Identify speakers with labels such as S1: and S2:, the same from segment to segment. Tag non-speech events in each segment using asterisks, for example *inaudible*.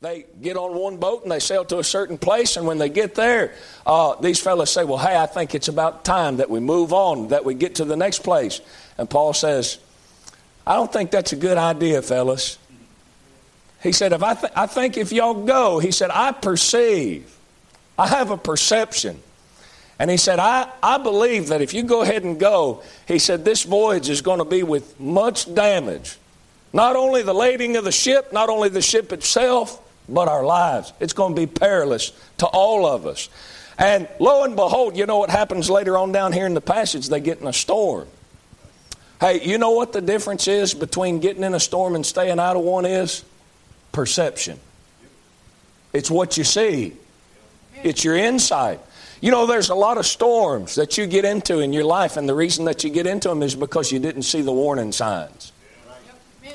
S1: they get on one boat and they sail to a certain place, and when they get there, uh, these fellows say, Well, hey, I think it's about time that we move on, that we get to the next place. And Paul says, I don't think that's a good idea, fellas. He said, if I, th- I think if y'all go, he said, I perceive, I have a perception. And he said, I, I believe that if you go ahead and go, he said, this voyage is going to be with much damage. Not only the lading of the ship, not only the ship itself, but our lives. It's going to be perilous to all of us. And lo and behold, you know what happens later on down here in the passage? They get in a storm. Hey, you know what the difference is between getting in a storm and staying out of one is? Perception. It's what you see, it's your insight. You know, there's a lot of storms that you get into in your life, and the reason that you get into them is because you didn't see the warning signs.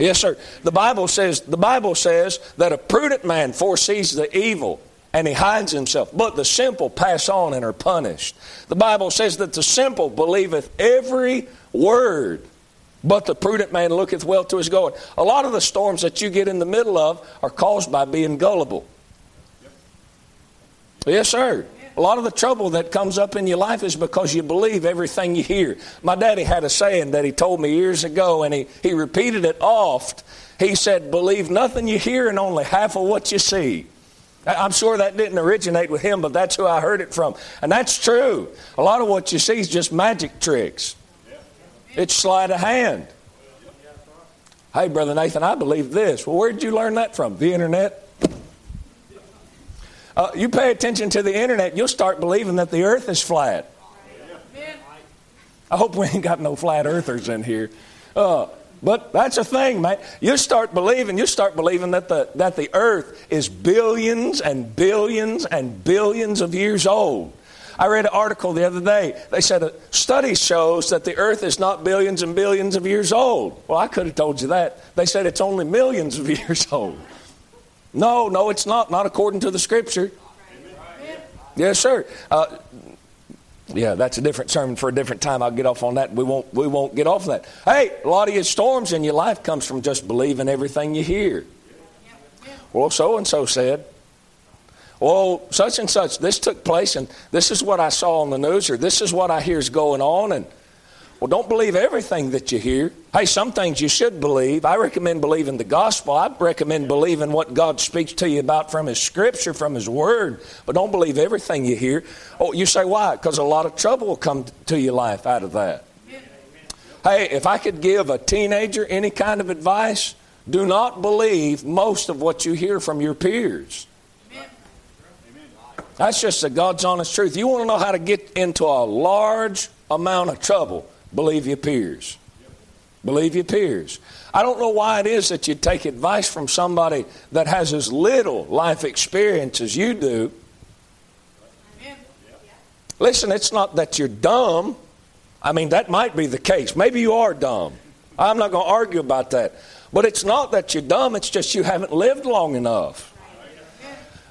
S1: Yes, sir. The Bible says the Bible says that a prudent man foresees the evil and he hides himself, but the simple pass on and are punished. The Bible says that the simple believeth every word, but the prudent man looketh well to his going. A lot of the storms that you get in the middle of are caused by being gullible. Yes, sir. A lot of the trouble that comes up in your life is because you believe everything you hear. My daddy had a saying that he told me years ago, and he, he repeated it oft. He said, Believe nothing you hear and only half of what you see. I'm sure that didn't originate with him, but that's who I heard it from. And that's true. A lot of what you see is just magic tricks, it's sleight of hand. Hey, Brother Nathan, I believe this. Well, where did you learn that from? The internet? Uh, you pay attention to the internet, you'll start believing that the earth is flat. I hope we ain't got no flat earthers in here. Uh, but that's a thing, man. You start believing, you start believing that the, that the earth is billions and billions and billions of years old. I read an article the other day. They said a study shows that the earth is not billions and billions of years old. Well, I could have told you that. They said it's only millions of *laughs* years old. No, no, it's not. Not according to the scripture. Yes, sir. Uh, yeah, that's a different sermon for a different time. I'll get off on that. We won't. We won't get off that. Hey, a lot of your storms in your life comes from just believing everything you hear. Well, so and so said. Well, such and such. This took place, and this is what I saw on the news, or this is what I hear is going on, and well, don't believe everything that you hear. Hey, some things you should believe. I recommend believing the gospel. I recommend believing what God speaks to you about from His scripture, from His word. But don't believe everything you hear. Oh, you say why? Because a lot of trouble will come to your life out of that. Hey, if I could give a teenager any kind of advice, do not believe most of what you hear from your peers. That's just the God's honest truth. You want to know how to get into a large amount of trouble Believe your peers. Believe your peers. I don't know why it is that you take advice from somebody that has as little life experience as you do. Listen, it's not that you're dumb. I mean, that might be the case. Maybe you are dumb. I'm not going to argue about that. But it's not that you're dumb, it's just you haven't lived long enough.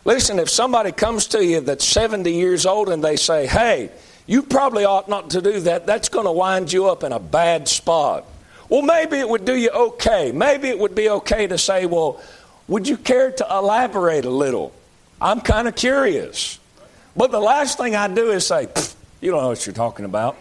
S1: Listen, if somebody comes to you that's 70 years old and they say, hey, you probably ought not to do that. That's going to wind you up in a bad spot. Well, maybe it would do you okay. Maybe it would be okay to say, well, would you care to elaborate a little? I'm kind of curious. But the last thing I do is say, you don't know what you're talking about.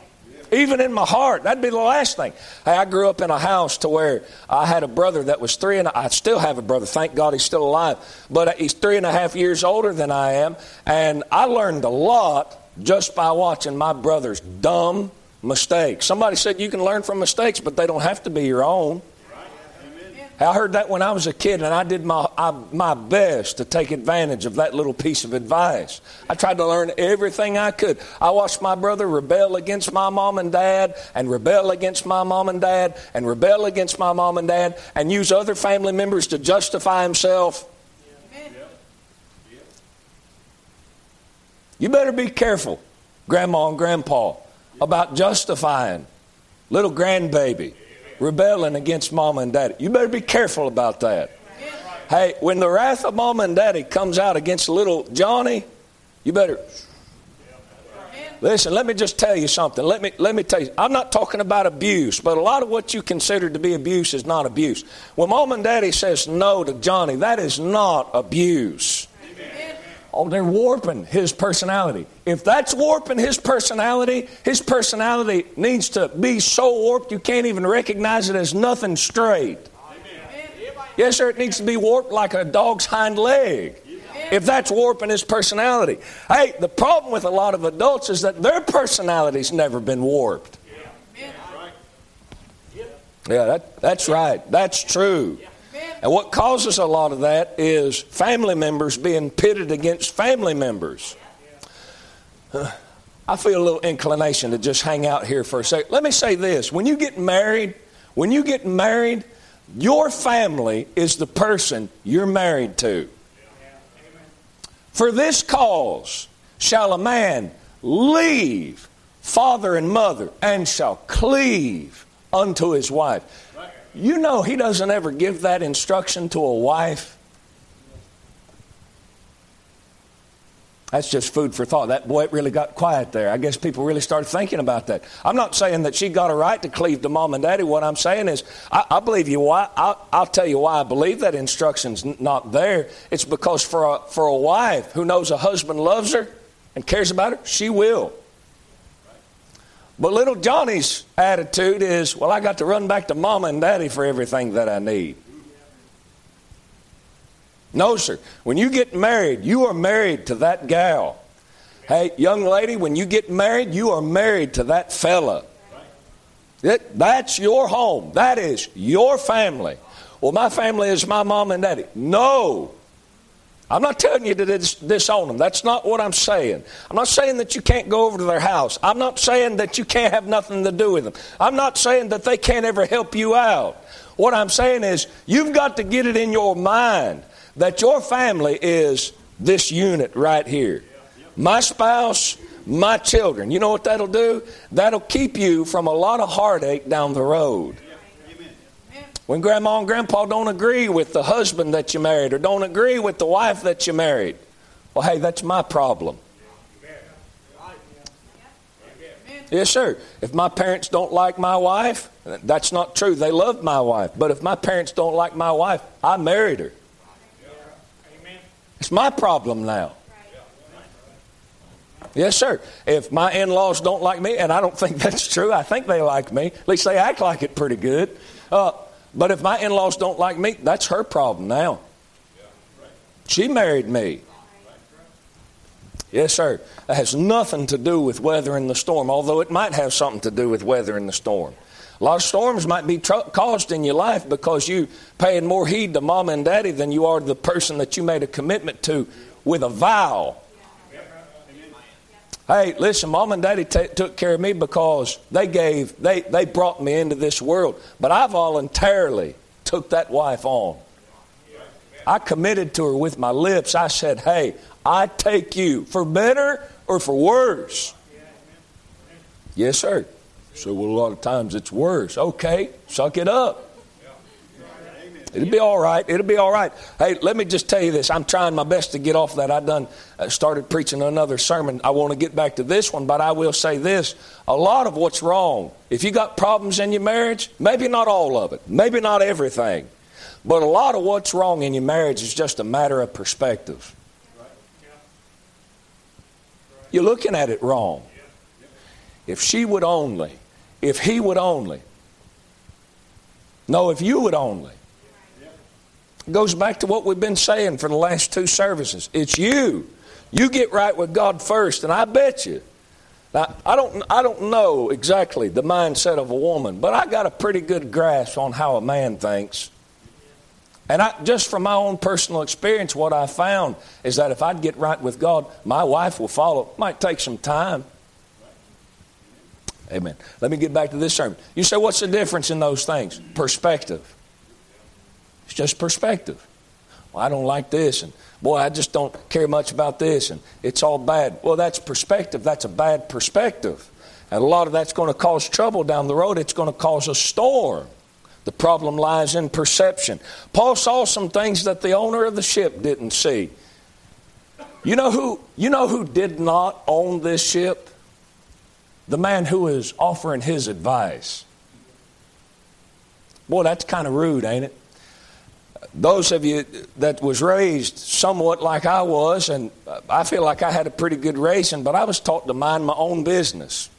S1: Even in my heart, that'd be the last thing. Hey, I grew up in a house to where I had a brother that was three and I still have a brother. Thank God he's still alive. But he's three and a half years older than I am. And I learned a lot just by watching my brother's dumb mistakes. Somebody said you can learn from mistakes, but they don't have to be your own. I heard that when I was a kid, and I did my, I, my best to take advantage of that little piece of advice. I tried to learn everything I could. I watched my brother rebel against my mom and dad, and rebel against my mom and dad, and rebel against my mom and dad, and use other family members to justify himself. You better be careful, grandma and grandpa, about justifying little grandbaby rebelling against mama and daddy. You better be careful about that. Hey, when the wrath of mama and daddy comes out against little Johnny, you better. Listen, let me just tell you something. Let me, let me tell you. I'm not talking about abuse, but a lot of what you consider to be abuse is not abuse. When mom and daddy says no to Johnny, that is not abuse. Oh, they're warping his personality. If that's warping his personality, his personality needs to be so warped you can't even recognize it as nothing straight. Yes, sir, it needs to be warped like a dog's hind leg. If that's warping his personality. Hey, the problem with a lot of adults is that their personality's never been warped. Yeah, that, that's right. That's true. And what causes a lot of that is family members being pitted against family members. I feel a little inclination to just hang out here for a second. Let me say this when you get married, when you get married, your family is the person you're married to. For this cause shall a man leave father and mother and shall cleave unto his wife. You know, he doesn't ever give that instruction to a wife. That's just food for thought. That boy it really got quiet there. I guess people really started thinking about that. I'm not saying that she got a right to cleave to mom and daddy. What I'm saying is, I, I believe you why. I'll, I'll, tell you why I believe that instruction's not there. It's because for a, for a wife who knows a husband loves her and cares about her, she will. But little Johnny's attitude is, well, I got to run back to mama and daddy for everything that I need. No, sir. When you get married, you are married to that gal. Hey, young lady, when you get married, you are married to that fella. It, that's your home. That is your family. Well, my family is my mom and daddy. No. I'm not telling you to dis- disown them. That's not what I'm saying. I'm not saying that you can't go over to their house. I'm not saying that you can't have nothing to do with them. I'm not saying that they can't ever help you out. What I'm saying is you've got to get it in your mind that your family is this unit right here. My spouse, my children. You know what that'll do? That'll keep you from a lot of heartache down the road. When grandma and grandpa don't agree with the husband that you married or don't agree with the wife that you married, well, hey, that's my problem. Yes, sir. If my parents don't like my wife, that's not true. They love my wife. But if my parents don't like my wife, I married her. It's my problem now. Yes, sir. If my in laws don't like me, and I don't think *laughs* that's true, I think they like me. At least they act like it pretty good. Uh, but if my in laws don't like me, that's her problem now. She married me. Yes, sir. That has nothing to do with weather weathering the storm, although it might have something to do with weather weathering the storm. A lot of storms might be tr- caused in your life because you paying more heed to mom and daddy than you are to the person that you made a commitment to with a vow. Hey, listen, mom and daddy t- took care of me because they gave, they, they brought me into this world. But I voluntarily took that wife on. I committed to her with my lips. I said, hey, I take you for better or for worse. Yes, sir. So, well, a lot of times it's worse. Okay, suck it up. It'll be all right. It'll be all right. Hey, let me just tell you this. I'm trying my best to get off that. I done uh, started preaching another sermon. I want to get back to this one, but I will say this. A lot of what's wrong, if you got problems in your marriage, maybe not all of it, maybe not everything, but a lot of what's wrong in your marriage is just a matter of perspective. You're looking at it wrong. If she would only, if he would only, no, if you would only, goes back to what we've been saying for the last two services. It's you. You get right with God first, and I bet you. Now, I don't, I don't know exactly the mindset of a woman, but I got a pretty good grasp on how a man thinks. And I, just from my own personal experience, what I found is that if I'd get right with God, my wife will follow. Might take some time. Amen. Let me get back to this sermon. You say, what's the difference in those things? Perspective. It's just perspective. Well, I don't like this, and boy, I just don't care much about this, and it's all bad. Well, that's perspective. That's a bad perspective. And a lot of that's going to cause trouble down the road. It's going to cause a storm. The problem lies in perception. Paul saw some things that the owner of the ship didn't see. You know who, you know who did not own this ship? the man who is offering his advice. Boy, that's kind of rude, ain't it? Those of you that was raised somewhat like I was, and I feel like I had a pretty good raising, but I was taught to mind my own business.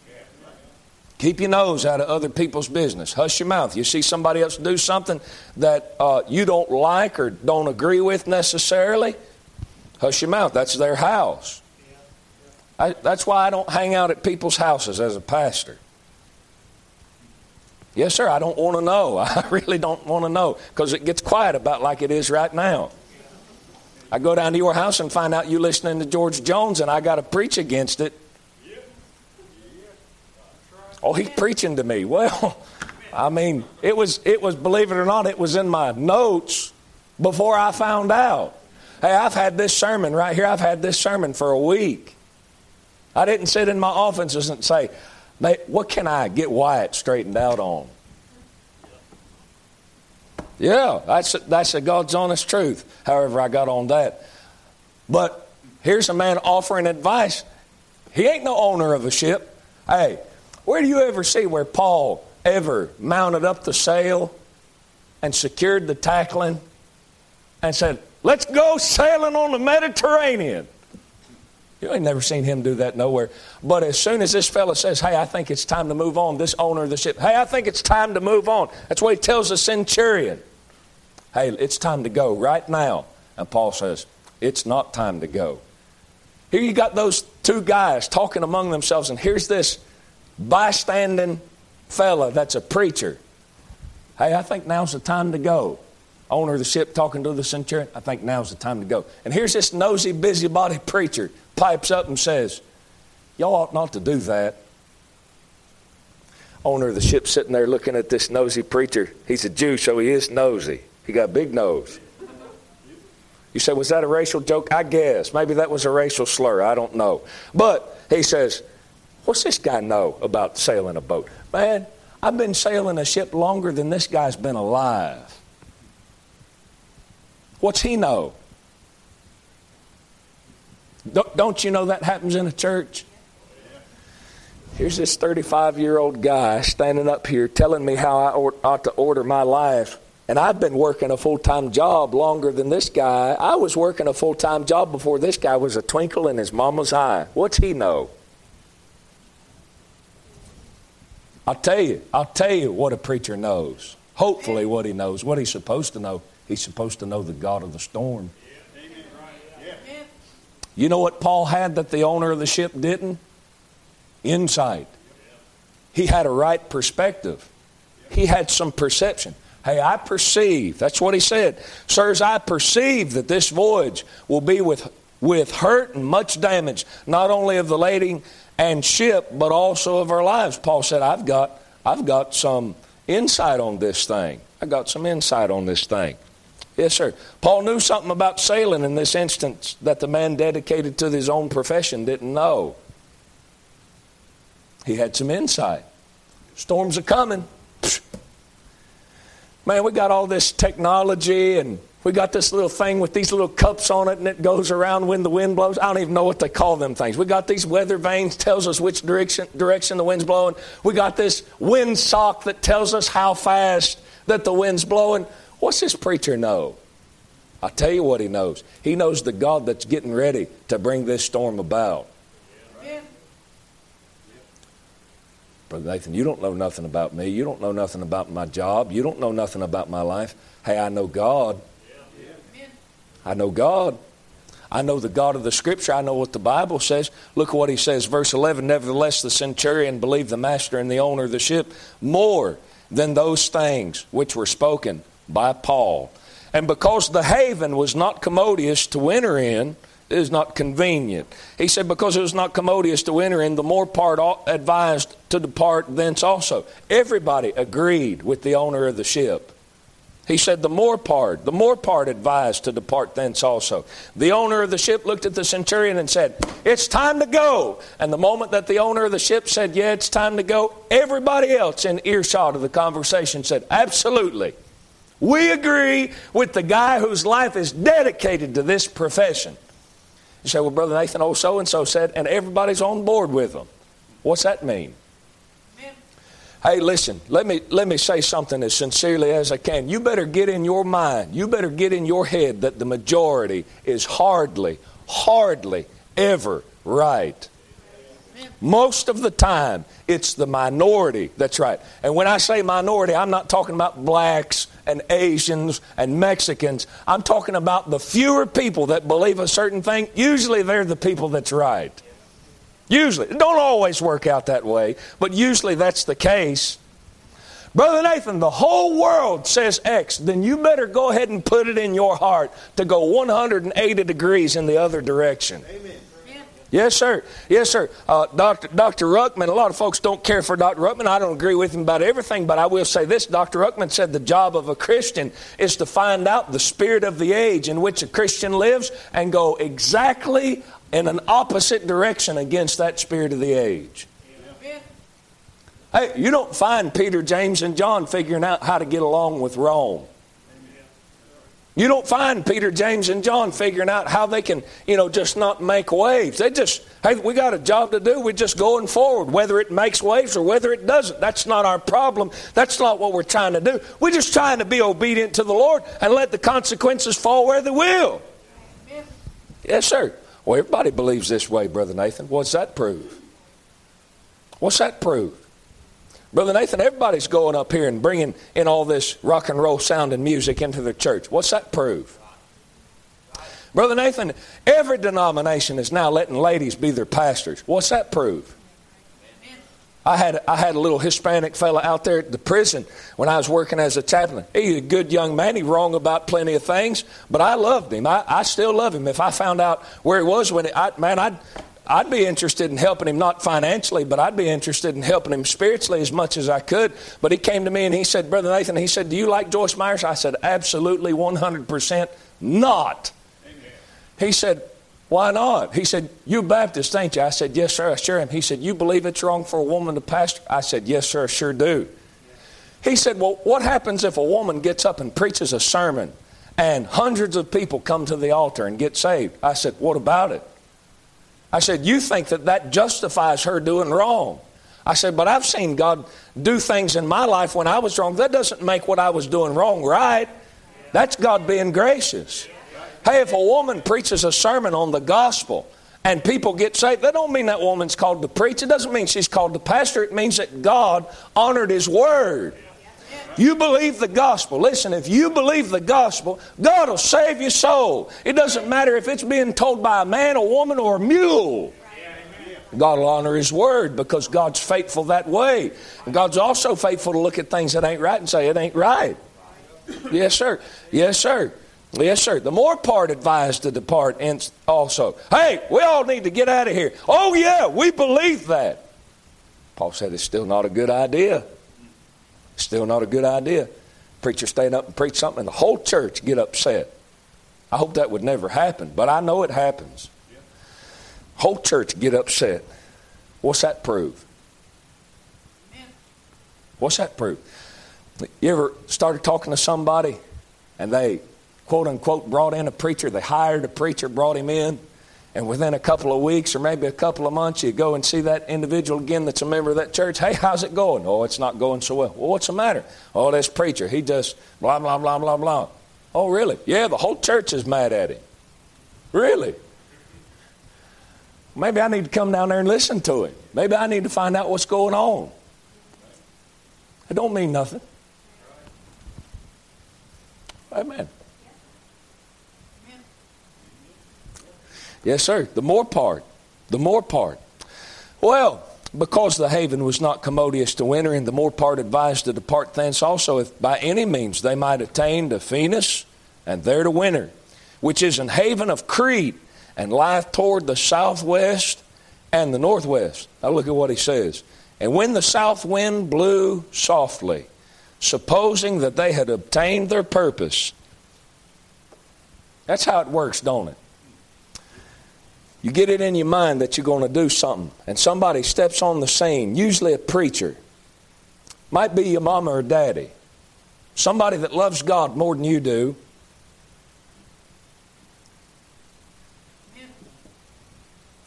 S1: Keep your nose out of other people's business. Hush your mouth. You see somebody else do something that uh, you don't like or don't agree with necessarily, hush your mouth. That's their house. I, that's why I don't hang out at people's houses as a pastor. Yes, sir, I don't want to know. *laughs* I really don't want to know because it gets quiet about like it is right now. I go down to your house and find out you listening to George Jones and I got to preach against it. Oh, he's preaching to me. *laughs* Well, I mean, it was it was believe it or not, it was in my notes before I found out. Hey, I've had this sermon right here. I've had this sermon for a week. I didn't sit in my office and say, what can I get Wyatt straightened out on? Yeah, that's, that's the God's honest truth. However, I got on that. But here's a man offering advice. He ain't no owner of a ship. Hey, where do you ever see where Paul ever mounted up the sail and secured the tackling and said, Let's go sailing on the Mediterranean? You ain't never seen him do that nowhere. But as soon as this fellow says, Hey, I think it's time to move on, this owner of the ship, Hey, I think it's time to move on. That's what he tells the centurion. Hey, it's time to go right now. And Paul says, It's not time to go. Here you got those two guys talking among themselves, and here's this bystanding fella that's a preacher. Hey, I think now's the time to go. Owner of the ship talking to the centurion, I think now's the time to go. And here's this nosy, busybody preacher pipes up and says, Y'all ought not to do that. Owner of the ship sitting there looking at this nosy preacher. He's a Jew, so he is nosy. He got a big nose. You say, was that a racial joke? I guess. Maybe that was a racial slur. I don't know. But he says, What's this guy know about sailing a boat? Man, I've been sailing a ship longer than this guy's been alive. What's he know? Don't you know that happens in a church? Here's this 35 year old guy standing up here telling me how I ought to order my life. And I've been working a full time job longer than this guy. I was working a full time job before this guy was a twinkle in his mama's eye. What's he know? I'll tell you, I'll tell you what a preacher knows. Hopefully, what he knows, what he's supposed to know. He's supposed to know the God of the storm. You know what Paul had that the owner of the ship didn't? Insight. He had a right perspective. He had some perception. Hey, I perceive, that's what he said. Sirs, I perceive that this voyage will be with, with hurt and much damage, not only of the lading and ship, but also of our lives. Paul said, I've got, I've got some insight on this thing. I've got some insight on this thing. Yes, sir. Paul knew something about sailing in this instance that the man dedicated to his own profession didn't know. He had some insight. Storms are coming. Man, we got all this technology and we got this little thing with these little cups on it and it goes around when the wind blows. I don't even know what they call them things. We got these weather vanes tells us which direction direction the wind's blowing. We got this wind sock that tells us how fast that the wind's blowing. What's this preacher know? I'll tell you what he knows. He knows the God that's getting ready to bring this storm about. Brother Nathan, you don't know nothing about me. You don't know nothing about my job. You don't know nothing about my life. Hey, I know God. I know God. I know the God of the Scripture. I know what the Bible says. Look what he says, verse 11. Nevertheless, the centurion believed the master and the owner of the ship more than those things which were spoken by Paul. And because the haven was not commodious to enter in, it is not convenient. He said, because it was not commodious to enter in, the more part advised to depart thence also. Everybody agreed with the owner of the ship. He said, the more part, the more part advised to depart thence also. The owner of the ship looked at the centurion and said, It's time to go. And the moment that the owner of the ship said, Yeah, it's time to go, everybody else in earshot of the conversation said, Absolutely. We agree with the guy whose life is dedicated to this profession. You say, well, Brother Nathan, oh, so and so said, and everybody's on board with them. What's that mean? Hey, listen, let me, let me say something as sincerely as I can. You better get in your mind, you better get in your head that the majority is hardly, hardly ever right. Most of the time, it's the minority that's right. And when I say minority, I'm not talking about blacks and Asians and Mexicans. I'm talking about the fewer people that believe a certain thing. Usually, they're the people that's right. Usually. It don't always work out that way, but usually that's the case. Brother Nathan, the whole world says X, then you better go ahead and put it in your heart to go 180 degrees in the other direction. Amen. Yes, sir. Yes, sir. Uh, Dr. Dr. Ruckman, a lot of folks don't care for Dr. Ruckman. I don't agree with him about everything, but I will say this. Dr. Ruckman said the job of a Christian is to find out the spirit of the age in which a Christian lives and go exactly in an opposite direction against that spirit of the age. Amen. Hey, you don't find Peter, James, and John figuring out how to get along with Rome. You don't find Peter, James, and John figuring out how they can, you know, just not make waves. They just, hey, we got a job to do. We're just going forward, whether it makes waves or whether it doesn't. That's not our problem. That's not what we're trying to do. We're just trying to be obedient to the Lord and let the consequences fall where they will. Yes, sir. Well, everybody believes this way, Brother Nathan. What's that prove? What's that prove? Brother Nathan, everybody's going up here and bringing in all this rock and roll sound and music into the church. What's that prove? Brother Nathan, every denomination is now letting ladies be their pastors. What's that prove? I had, I had a little Hispanic fella out there at the prison when I was working as a chaplain. He's a good young man. He's wrong about plenty of things, but I loved him. I, I still love him. If I found out where he was when, it, I, man, I'd, I'd be interested in helping him, not financially, but I'd be interested in helping him spiritually as much as I could. But he came to me and he said, Brother Nathan, he said, Do you like Joyce Myers? I said, Absolutely, 100% not. Amen. He said, why not? He said, You Baptist, ain't you? I said, Yes, sir, I sure am. He said, You believe it's wrong for a woman to pastor? I said, Yes, sir, I sure do. He said, Well, what happens if a woman gets up and preaches a sermon and hundreds of people come to the altar and get saved? I said, What about it? I said, You think that that justifies her doing wrong? I said, But I've seen God do things in my life when I was wrong. That doesn't make what I was doing wrong right. That's God being gracious. Hey, if a woman preaches a sermon on the gospel and people get saved, that don't mean that woman's called to preach. It doesn't mean she's called to pastor. It means that God honored his word. You believe the gospel. Listen, if you believe the gospel, God will save your soul. It doesn't matter if it's being told by a man, a woman, or a mule. God will honor His word because God's faithful that way. And God's also faithful to look at things that ain't right and say, it ain't right. Yes, sir. Yes, sir. Yes, sir. The more part advised to depart and also. Hey, we all need to get out of here. Oh, yeah, we believe that. Paul said it's still not a good idea. Still not a good idea. Preacher stand up and preach something and the whole church get upset. I hope that would never happen, but I know it happens. Whole church get upset. What's that prove? What's that prove? You ever started talking to somebody and they quote unquote brought in a preacher. They hired a preacher, brought him in, and within a couple of weeks or maybe a couple of months, you go and see that individual again that's a member of that church. Hey, how's it going? Oh, it's not going so well. Well, what's the matter? Oh, this preacher, he just blah, blah, blah, blah, blah. Oh, really? Yeah, the whole church is mad at him. Really? Maybe I need to come down there and listen to him. Maybe I need to find out what's going on. It don't mean nothing. Amen. Yes, sir. The more part. The more part. Well, because the haven was not commodious to winter, and the more part advised to depart thence also, if by any means they might attain to Phoenix, and there to winter, which is an haven of Crete, and lieth toward the southwest and the northwest. Now look at what he says. And when the south wind blew softly, supposing that they had obtained their purpose, that's how it works, don't it? You get it in your mind that you're going to do something, and somebody steps on the scene, usually a preacher, might be your mama or daddy, somebody that loves God more than you do.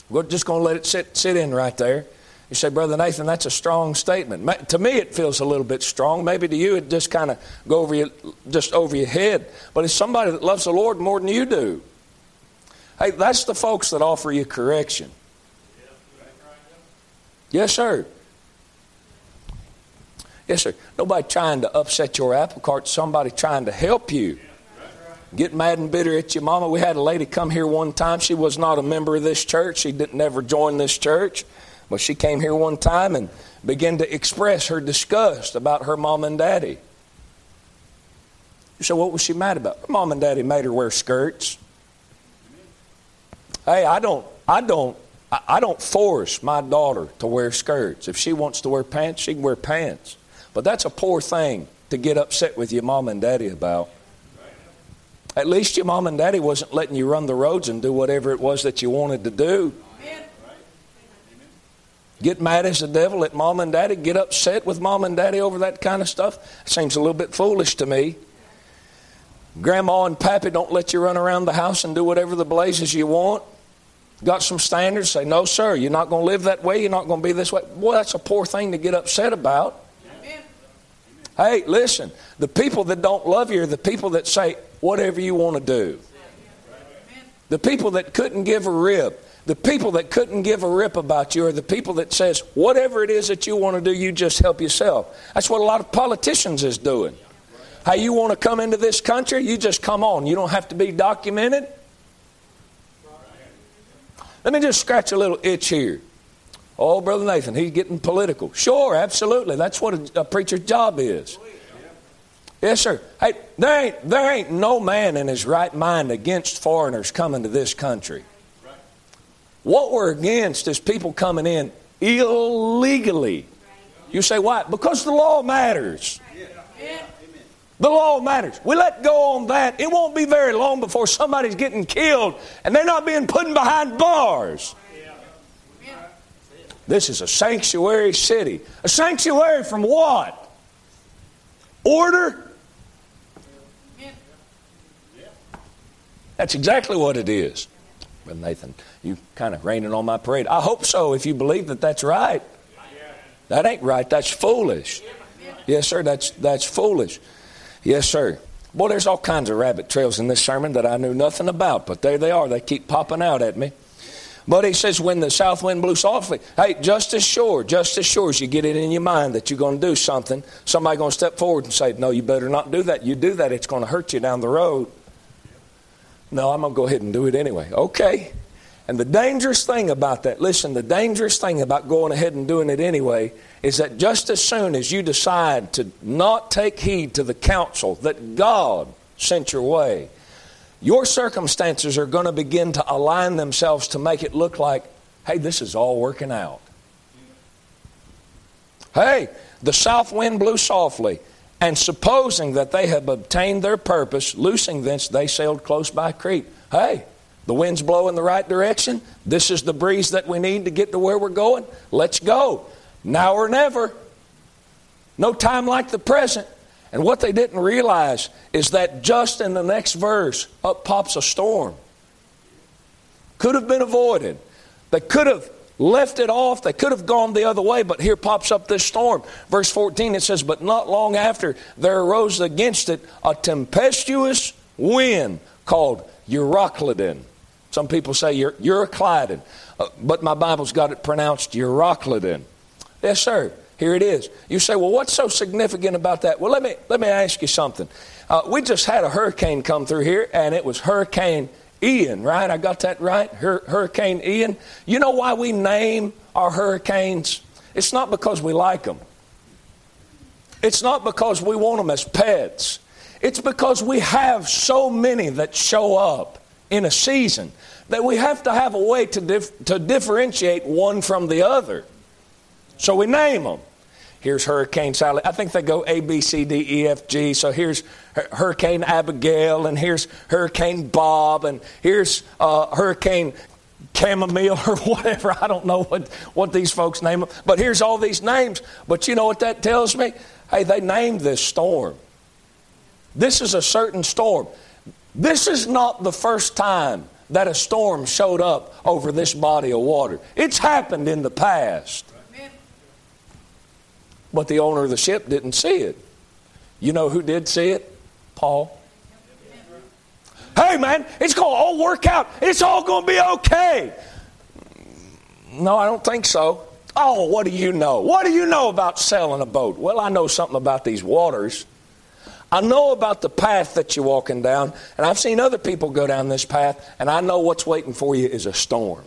S1: We're just going to let it sit, sit in right there. You say, Brother Nathan, that's a strong statement. To me, it feels a little bit strong. Maybe to you, it just kind of go over your, just over your head. But it's somebody that loves the Lord more than you do. Hey, that's the folks that offer you correction. Yes, sir. Yes, sir. Nobody trying to upset your apple cart. Somebody trying to help you. Get mad and bitter at your mama. We had a lady come here one time. She was not a member of this church. She didn't ever join this church. But she came here one time and began to express her disgust about her mom and daddy. So what was she mad about? Her mom and daddy made her wear skirts. Hey, I don't, I don't, I don't force my daughter to wear skirts. If she wants to wear pants, she can wear pants. But that's a poor thing to get upset with your mom and daddy about. At least your mom and daddy wasn't letting you run the roads and do whatever it was that you wanted to do. Get mad as the devil at mom and daddy, get upset with mom and daddy over that kind of stuff. Seems a little bit foolish to me. Grandma and pappy don't let you run around the house and do whatever the blazes you want. Got some standards, say, no, sir, you're not going to live that way, you're not going to be this way. Boy, that's a poor thing to get upset about. Hey, listen, the people that don't love you are the people that say, whatever you want to do. The people that couldn't give a rip the people that couldn't give a rip about you are the people that says, whatever it is that you want to do, you just help yourself. That's what a lot of politicians is doing. How you want to come into this country, you just come on. You don't have to be documented. Let me just scratch a little itch here. Oh, Brother Nathan, he's getting political. Sure, absolutely. That's what a, a preacher's job is. Yes, sir. Hey, there ain't, there ain't no man in his right mind against foreigners coming to this country. What we're against is people coming in illegally. You say, why? Because the law matters. The law matters. We let go on that. It won't be very long before somebody's getting killed and they're not being put behind bars. This is a sanctuary city. A sanctuary from what? Order? That's exactly what it is. But Nathan, you kind of raining on my parade. I hope so if you believe that that's right. That ain't right. That's foolish. Yes, sir. That's that's foolish. Yes, sir. Boy, there's all kinds of rabbit trails in this sermon that I knew nothing about, but there they are. They keep popping out at me. But he says, when the south wind blew softly, hey, just as sure, just as sure as you get it in your mind that you're going to do something, somebody going to step forward and say, no, you better not do that. You do that, it's going to hurt you down the road. No, I'm going to go ahead and do it anyway. Okay. And the dangerous thing about that, listen, the dangerous thing about going ahead and doing it anyway is that just as soon as you decide to not take heed to the counsel that God sent your way, your circumstances are going to begin to align themselves to make it look like, hey, this is all working out. Hey, the south wind blew softly. And supposing that they have obtained their purpose, loosing thence, they sailed close by Crete. Hey, the wind's blowing in the right direction. This is the breeze that we need to get to where we're going. Let's go. Now or never. No time like the present. And what they didn't realize is that just in the next verse, up pops a storm. Could have been avoided. They could have left it off. They could have gone the other way, but here pops up this storm. Verse 14 it says, But not long after there arose against it a tempestuous wind called Euroclydon. Some people say Euroclydon, uh, but my Bible's got it pronounced Euroclydon. Yes, sir. Here it is. You say, well, what's so significant about that? Well, let me, let me ask you something. Uh, we just had a hurricane come through here, and it was Hurricane Ian, right? I got that right? Hur- hurricane Ian. You know why we name our hurricanes? It's not because we like them. It's not because we want them as pets. It's because we have so many that show up in a season that we have to have a way to, dif- to differentiate one from the other. So we name them. Here's Hurricane Sally. I think they go A, B, C, D, E, F, G. So here's Hurricane Abigail, and here's Hurricane Bob, and here's uh, Hurricane Chamomile *laughs* or whatever. I don't know what, what these folks name them. But here's all these names. But you know what that tells me? Hey, they named this storm. This is a certain storm. This is not the first time that a storm showed up over this body of water. It's happened in the past. but the owner of the ship didn't see it. You know who did see it? Paul. Hey, man, it's going to all work out. It's all going to be okay. No, I don't think so. Oh, what do you know? What do you know about sailing a boat? Well, I know something about these waters. I know about the path that you're walking down, and I've seen other people go down this path, and I know what's waiting for you is a storm.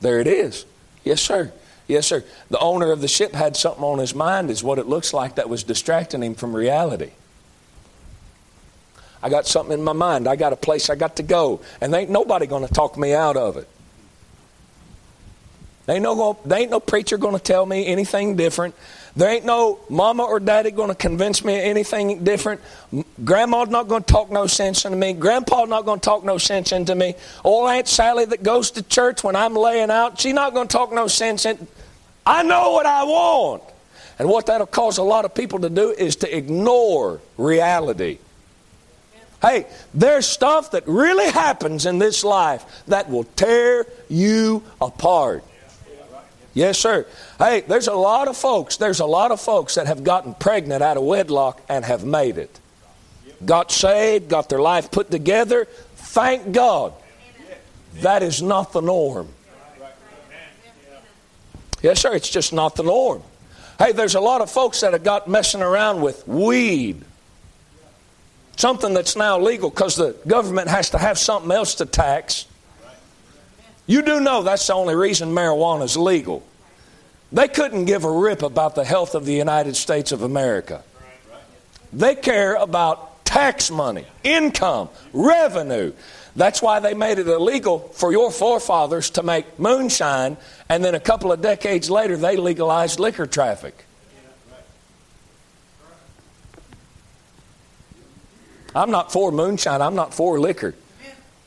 S1: There it is. Yes, sir. Yes, sir. The owner of the ship had something on his mind, is what it looks like, that was distracting him from reality. I got something in my mind. I got a place I got to go, and ain't nobody going to talk me out of it. Ain't no, there ain't no preacher going to tell me anything different. There ain't no mama or daddy going to convince me of anything different. Grandma's not going to talk no sense into me. Grandpa's not going to talk no sense into me. Old Aunt Sally that goes to church when I'm laying out, she's not going to talk no sense in. I know what I want. And what that'll cause a lot of people to do is to ignore reality. Hey, there's stuff that really happens in this life that will tear you apart. Yes, sir. Hey, there's a lot of folks, there's a lot of folks that have gotten pregnant out of wedlock and have made it. Got saved, got their life put together. Thank God. That is not the norm. Yes, sir, it's just not the norm. Hey, there's a lot of folks that have got messing around with weed. Something that's now legal because the government has to have something else to tax. You do know that's the only reason marijuana is legal. They couldn't give a rip about the health of the United States of America. They care about tax money, income, revenue. That's why they made it illegal for your forefathers to make moonshine, and then a couple of decades later, they legalized liquor traffic. I'm not for moonshine, I'm not for liquor.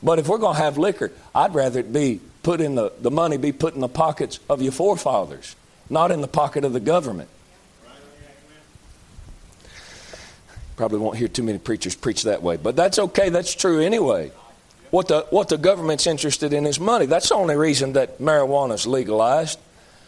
S1: But if we're going to have liquor, I'd rather it be put in the, the money be put in the pockets of your forefathers, not in the pocket of the government. Probably won't hear too many preachers preach that way, but that's okay. That's true anyway. What the, what the government's interested in is money. That's the only reason that marijuana is legalized.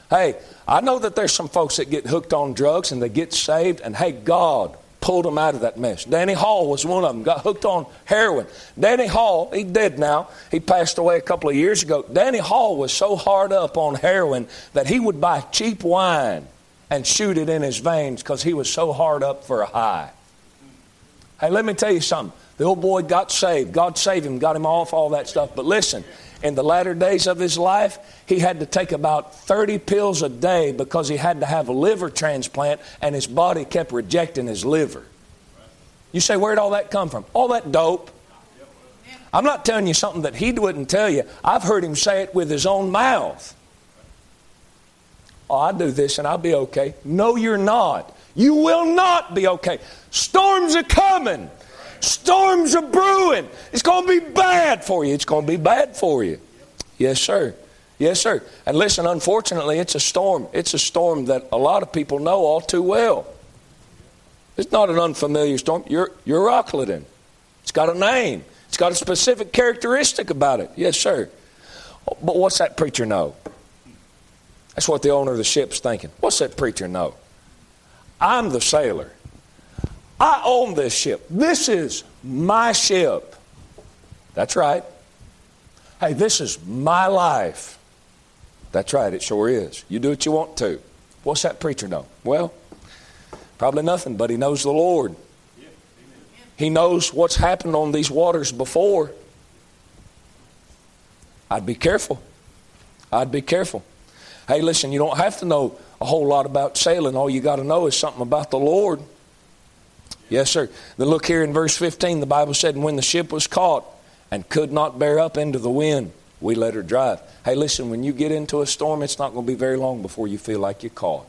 S1: Hey, I know that there's some folks that get hooked on drugs and they get saved, and hey, God pulled them out of that mess. Danny Hall was one of them, got hooked on heroin. Danny Hall, he dead now. He passed away a couple of years ago. Danny Hall was so hard up on heroin that he would buy cheap wine and shoot it in his veins because he was so hard up for a high. Hey, let me tell you something. The old boy got saved. God saved him, got him off all that stuff. But listen, in the latter days of his life, he had to take about 30 pills a day because he had to have a liver transplant and his body kept rejecting his liver. You say, where'd all that come from? All that dope. I'm not telling you something that he wouldn't tell you. I've heard him say it with his own mouth. Oh, I'll do this and I'll be okay. No, you're not. You will not be okay. Storms are coming. Storms are brewing. It's going to be bad for you. It's going to be bad for you. Yes, sir. Yes, sir. And listen, unfortunately, it's a storm. It's a storm that a lot of people know all too well. It's not an unfamiliar storm. You're, Euroclydon. It's got a name. It's got a specific characteristic about it. Yes, sir. But what's that preacher know? That's what the owner of the ship's thinking. What's that preacher know? I'm the sailor. I own this ship. This is my ship. That's right. Hey, this is my life. That's right, it sure is. You do what you want to. What's that preacher know? Well, probably nothing, but he knows the Lord. He knows what's happened on these waters before. I'd be careful. I'd be careful. Hey, listen, you don't have to know a whole lot about sailing. All you got to know is something about the Lord. Yes, sir. Then look here in verse 15, the Bible said, And when the ship was caught and could not bear up into the wind, we let her drive. Hey, listen, when you get into a storm, it's not going to be very long before you feel like you're caught.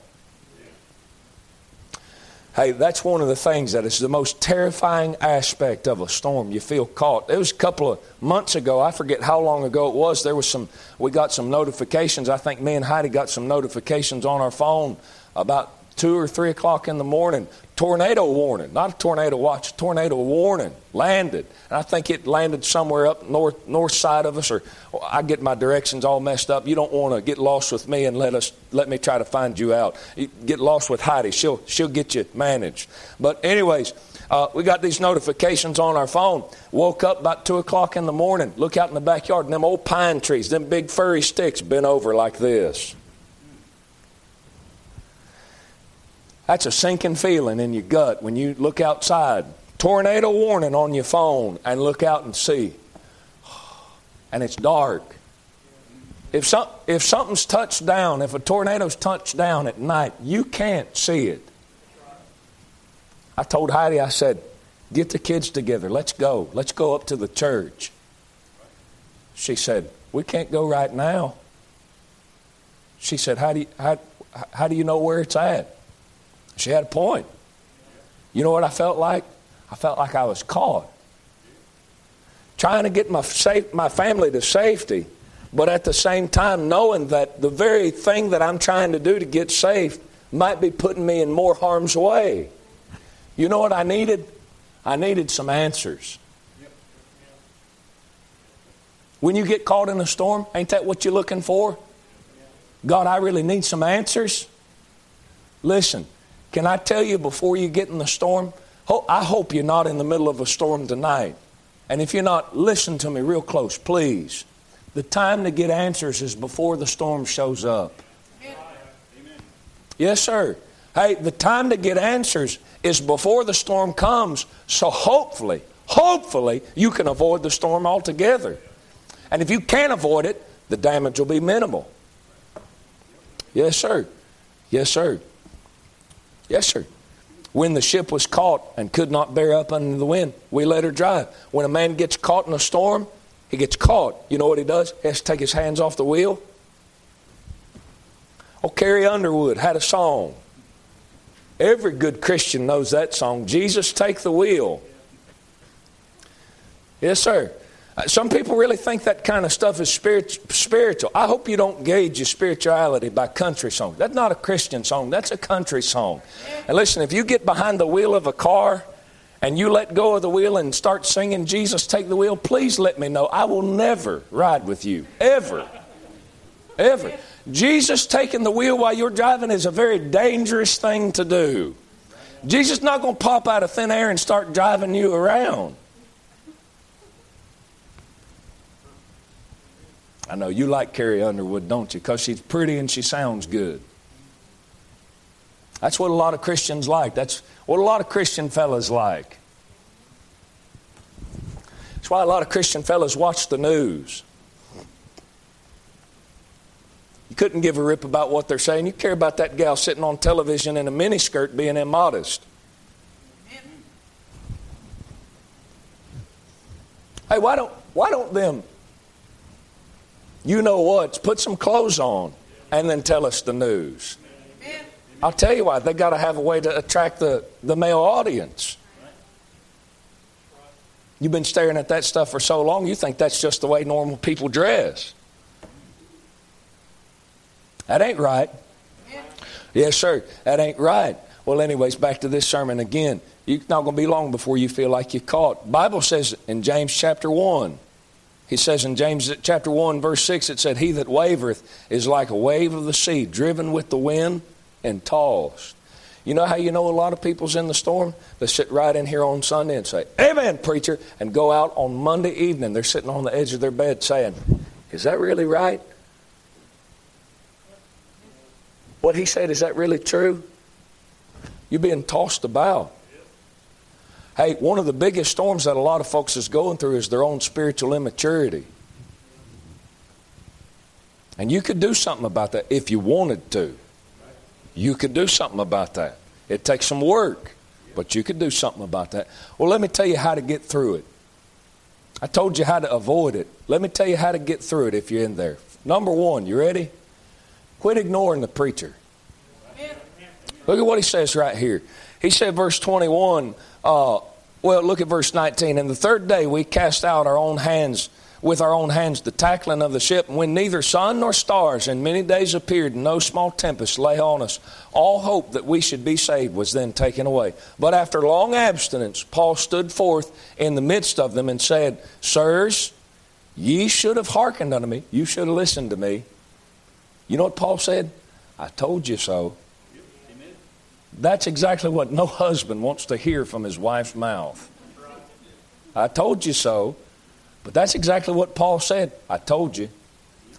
S1: Hey, that's one of the things that is the most terrifying aspect of a storm. You feel caught. It was a couple of months ago. I forget how long ago it was. There was some. We got some notifications. I think me and Heidi got some notifications on our phone about two or three o'clock in the morning, tornado warning, not a tornado watch, tornado warning landed. And I think it landed somewhere up north north side of us, or I get my directions all messed up. You don't want to get lost with me and let us let me try to find you out. You get lost with Heidi; she'll she'll get you managed. But anyways. Uh, we got these notifications on our phone. Woke up about 2 o'clock in the morning. Look out in the backyard, and them old pine trees, them big furry sticks bent over like this. That's a sinking feeling in your gut when you look outside. Tornado warning on your phone and look out and see. *sighs* And it's dark. If, some, if something's touched down, if a tornado's touched down at night, you can't see it. I told Heidi, I said, get the kids together. Let's go. Let's go up to the church. She said, we can't go right now. She said, how do you, how, how do you know where it's at? She had a point. You know what I felt like? I felt like I was caught. Trying to get my, safe, my family to safety, but at the same time knowing that the very thing that I'm trying to do to get safe might be putting me in more harm's way. You know what I needed? I needed some answers. When you get caught in a storm, ain't that what you're looking for? God, I really need some answers. Listen, can I tell you before you get in the storm? I hope you're not in the middle of a storm tonight. And if you're not, listen to me real close, please. The time to get answers is before the storm shows up. Yes, sir. Hey, the time to get answers is before the storm comes. So hopefully, hopefully, you can avoid the storm altogether. And if you can't avoid it, the damage will be minimal. Yes, sir. Yes, sir. Yes, sir. When the ship was caught and could not bear up under the wind, we let her drive. When a man gets caught in a storm, he gets caught. You know what he does? He has to take his hands off the wheel. Oh, Carrie Underwood had a song. Every good Christian knows that song. Jesus, take the wheel. Yes, sir. Uh, some people really think that kind of stuff is spiritual. I hope you don't gauge your spirituality by country song. That's not a Christian song, that's a country song. And listen, if you get behind the wheel of a car and you let go of the wheel and start singing, Jesus, take the wheel, please let me know. I will never ride with you, ever. Ever. Jesus taking the wheel while you're driving is a very dangerous thing to do. Jesus not going to pop out of thin air and start driving you around. I know you like Carrie Underwood, don't you? Because she's pretty and she sounds good. That's what a lot of Christians like. That's what a lot of Christian fellas like. That's why a lot of Christian fellas watch the news. You couldn't give a rip about what they're saying. You care about that gal sitting on television in a miniskirt being immodest. Hey, why don't why don't them you know what? Put some clothes on and then tell us the news. I'll tell you why. They got to have a way to attract the, the male audience. You've been staring at that stuff for so long, you think that's just the way normal people dress. That ain't right. Yes, sir. That ain't right. Well, anyways, back to this sermon again. You're not going to be long before you feel like you're caught. Bible says in James chapter 1, he says in James chapter 1, verse 6, it said, He that wavereth is like a wave of the sea, driven with the wind and tossed. You know how you know a lot of people's in the storm? They sit right in here on Sunday and say, Amen, preacher, and go out on Monday evening. They're sitting on the edge of their bed saying, Is that really right? What he said, is that really true? You're being tossed about. Hey, one of the biggest storms that a lot of folks is going through is their own spiritual immaturity. And you could do something about that if you wanted to. You could do something about that. It takes some work, but you could do something about that. Well, let me tell you how to get through it. I told you how to avoid it. Let me tell you how to get through it if you're in there. Number one, you ready? Quit ignoring the preacher. Look at what he says right here. He said, verse 21, uh, well, look at verse 19. And the third day we cast out our own hands with our own hands the tackling of the ship, when neither sun nor stars in many days appeared, and no small tempest lay on us, all hope that we should be saved was then taken away. But after long abstinence, Paul stood forth in the midst of them and said, Sirs, ye should have hearkened unto me. You should have listened to me. You know what Paul said? I told you so. That's exactly what no husband wants to hear from his wife's mouth. I told you so. But that's exactly what Paul said. I told you.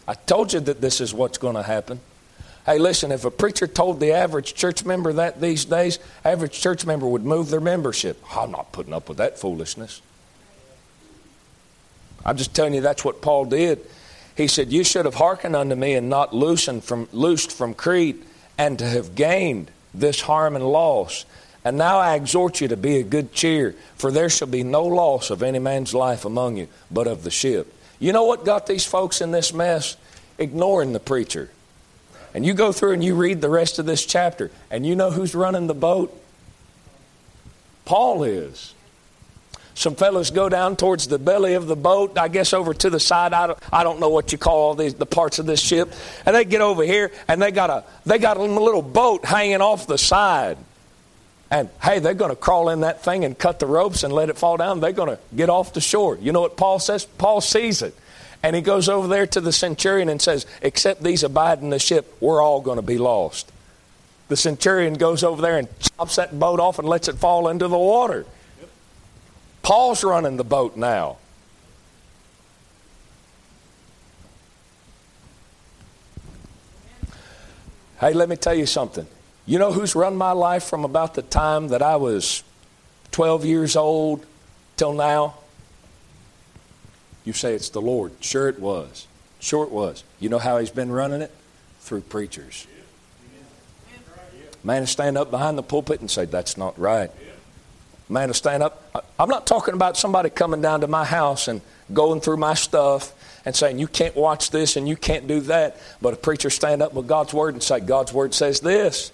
S1: I told you that this is what's going to happen. Hey, listen, if a preacher told the average church member that these days, average church member would move their membership. I'm not putting up with that foolishness. I'm just telling you that's what Paul did. He said, You should have hearkened unto me and not loosened from, loosed from Crete, and to have gained this harm and loss. And now I exhort you to be of good cheer, for there shall be no loss of any man's life among you, but of the ship. You know what got these folks in this mess? Ignoring the preacher. And you go through and you read the rest of this chapter, and you know who's running the boat? Paul is. Some fellows go down towards the belly of the boat, I guess over to the side. I don't, I don't know what you call all these the parts of this ship. And they get over here and they got a they got a little boat hanging off the side. And hey, they're going to crawl in that thing and cut the ropes and let it fall down. They're going to get off the shore. You know what Paul says? Paul sees it. And he goes over there to the centurion and says, Except these abide in the ship, we're all going to be lost. The centurion goes over there and chops that boat off and lets it fall into the water. Paul's running the boat now. Hey, let me tell you something. You know who's run my life from about the time that I was 12 years old till now? You say it's the Lord. Sure, it was. Sure, it was. You know how He's been running it? Through preachers. Man stand up behind the pulpit and say, That's not right. Man to stand up. I'm not talking about somebody coming down to my house and going through my stuff and saying, You can't watch this and you can't do that. But a preacher stand up with God's word and say, God's word says this.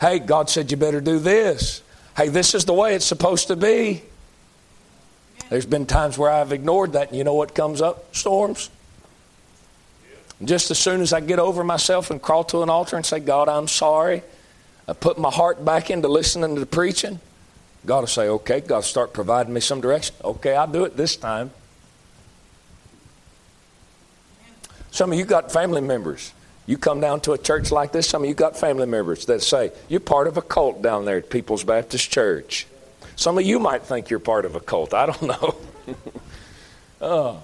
S1: Hey, God said you better do this. Hey, this is the way it's supposed to be. There's been times where I've ignored that, and you know what comes up? Storms. Just as soon as I get over myself and crawl to an altar and say, God, I'm sorry, I put my heart back into listening to the preaching, God will say, okay, God will start providing me some direction. Okay, I'll do it this time. Some of you got family members you come down to a church like this, some of you got family members that say, You're part of a cult down there at People's Baptist Church. Some of you might think you're part of a cult. I don't *laughs* know. uh,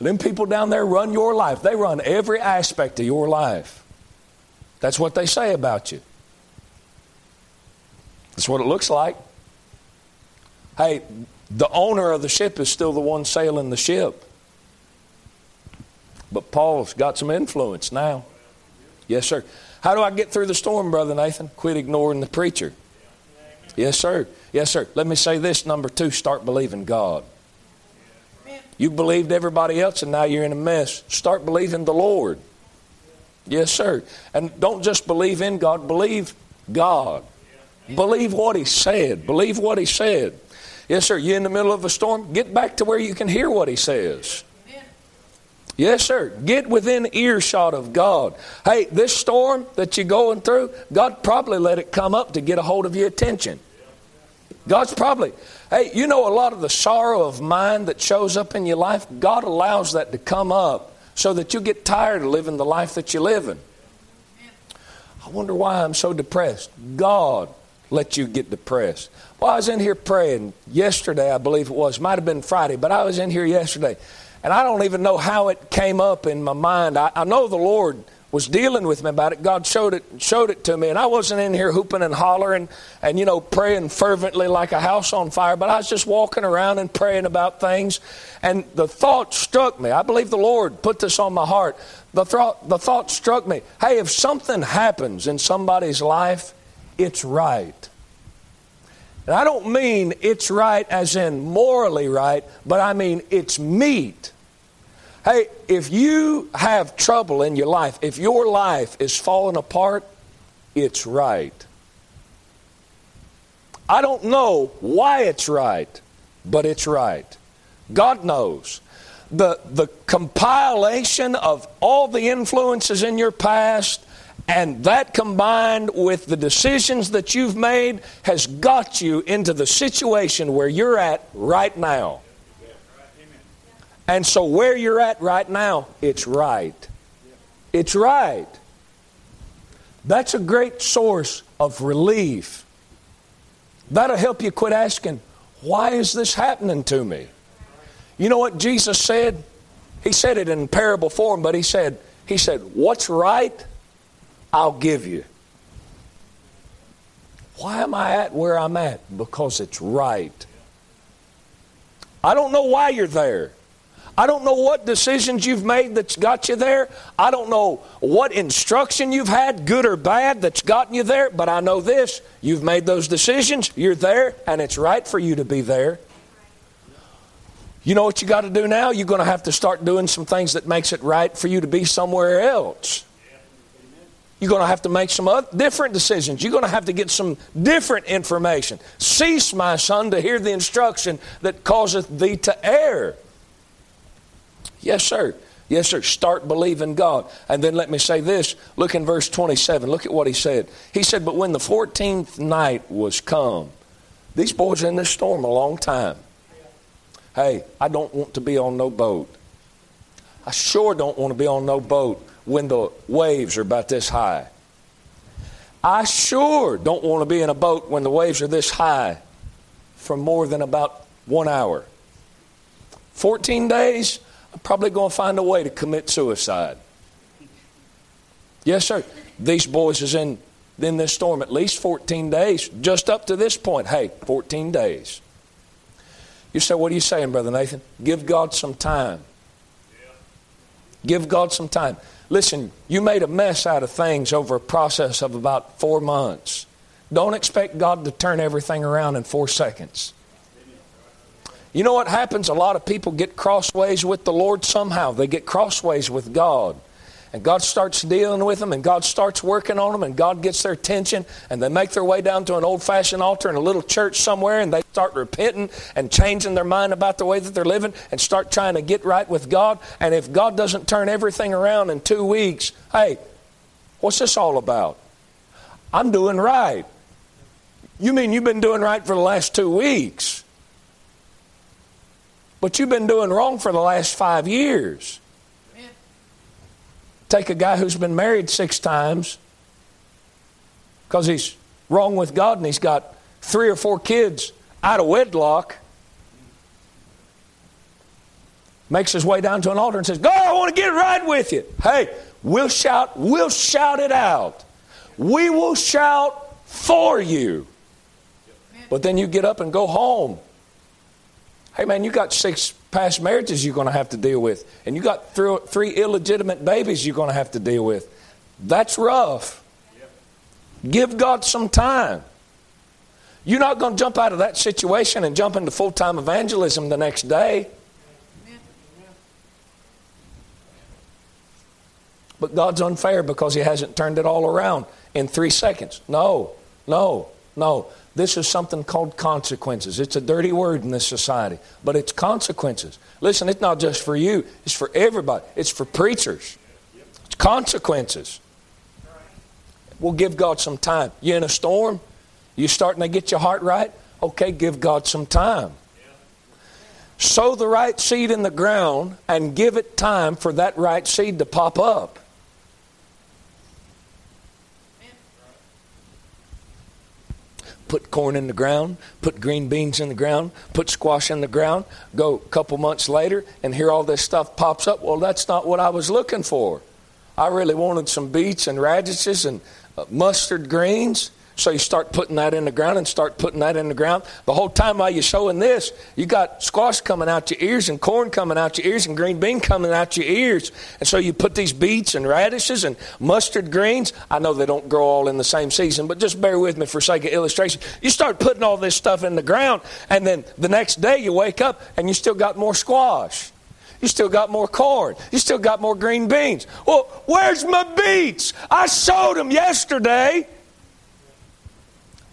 S1: them people down there run your life, they run every aspect of your life. That's what they say about you. That's what it looks like. Hey, the owner of the ship is still the one sailing the ship. But Paul's got some influence now. Yes, sir. How do I get through the storm, Brother Nathan? Quit ignoring the preacher. Yes, sir. Yes, sir. Let me say this number two start believing God. You believed everybody else and now you're in a mess. Start believing the Lord. Yes, sir. And don't just believe in God, believe God. Believe what He said. Believe what He said. Yes, sir. You in the middle of a storm? Get back to where you can hear what He says. Yes, sir. Get within earshot of God. Hey, this storm that you're going through, God probably let it come up to get a hold of your attention. God's probably, hey, you know, a lot of the sorrow of mind that shows up in your life, God allows that to come up so that you get tired of living the life that you're living. I wonder why I'm so depressed. God let you get depressed. Well, I was in here praying yesterday, I believe it was. Might have been Friday, but I was in here yesterday. And I don't even know how it came up in my mind. I, I know the Lord was dealing with me about it. God showed it showed it to me, and I wasn't in here hooping and hollering and you know praying fervently like a house on fire. But I was just walking around and praying about things, and the thought struck me. I believe the Lord put this on my heart. The thought the thought struck me. Hey, if something happens in somebody's life, it's right. And I don't mean it's right as in morally right, but I mean it's meet. Hey, if you have trouble in your life, if your life is falling apart, it's right. I don't know why it's right, but it's right. God knows. the, the compilation of all the influences in your past, and that combined with the decisions that you've made has got you into the situation where you're at right now. And so, where you're at right now, it's right. It's right. That's a great source of relief. That'll help you quit asking, why is this happening to me? You know what Jesus said? He said it in parable form, but he said, he said, what's right, I'll give you. Why am I at where I'm at? Because it's right. I don't know why you're there. I don't know what decisions you've made that's got you there. I don't know what instruction you've had, good or bad, that's gotten you there. But I know this you've made those decisions, you're there, and it's right for you to be there. You know what you got to do now? You're going to have to start doing some things that makes it right for you to be somewhere else. You're going to have to make some different decisions. You're going to have to get some different information. Cease, my son, to hear the instruction that causeth thee to err. Yes, sir. Yes, sir. Start believing God. And then let me say this. Look in verse 27. Look at what he said. He said, But when the 14th night was come, these boys are in this storm a long time. Hey, I don't want to be on no boat. I sure don't want to be on no boat when the waves are about this high. I sure don't want to be in a boat when the waves are this high for more than about one hour. 14 days, I'm probably going to find a way to commit suicide. Yes, sir. These boys is in, in this storm at least 14 days, just up to this point. Hey, 14 days. You say, what are you saying, Brother Nathan? Give God some time. Give God some time. Listen, you made a mess out of things over a process of about four months. Don't expect God to turn everything around in four seconds. You know what happens? A lot of people get crossways with the Lord somehow. They get crossways with God. And God starts dealing with them, and God starts working on them, and God gets their attention, and they make their way down to an old fashioned altar in a little church somewhere, and they start repenting and changing their mind about the way that they're living and start trying to get right with God. And if God doesn't turn everything around in two weeks, hey, what's this all about? I'm doing right. You mean you've been doing right for the last two weeks? But you've been doing wrong for the last five years. Take a guy who's been married six times because he's wrong with God and he's got three or four kids out of wedlock. Makes his way down to an altar and says, God, I want to get right with you. Hey, we'll shout, we'll shout it out. We will shout for you. But then you get up and go home Hey, man, you got six past marriages you're going to have to deal with, and you got three, three illegitimate babies you're going to have to deal with. That's rough. Give God some time. You're not going to jump out of that situation and jump into full time evangelism the next day. But God's unfair because He hasn't turned it all around in three seconds. No, no, no. This is something called consequences. It's a dirty word in this society, but it's consequences. Listen, it's not just for you, it's for everybody. It's for preachers. It's consequences. We'll give God some time. You in a storm? You starting to get your heart right? Okay, give God some time. Sow the right seed in the ground and give it time for that right seed to pop up. Put corn in the ground, put green beans in the ground, put squash in the ground, go a couple months later, and here all this stuff pops up. Well, that's not what I was looking for. I really wanted some beets and radishes and uh, mustard greens. So you start putting that in the ground and start putting that in the ground. The whole time while you're sowing this, you got squash coming out your ears and corn coming out your ears and green bean coming out your ears. And so you put these beets and radishes and mustard greens. I know they don't grow all in the same season, but just bear with me for sake of illustration. You start putting all this stuff in the ground, and then the next day you wake up and you still got more squash. You still got more corn. You still got more green beans. Well, where's my beets? I sowed them yesterday.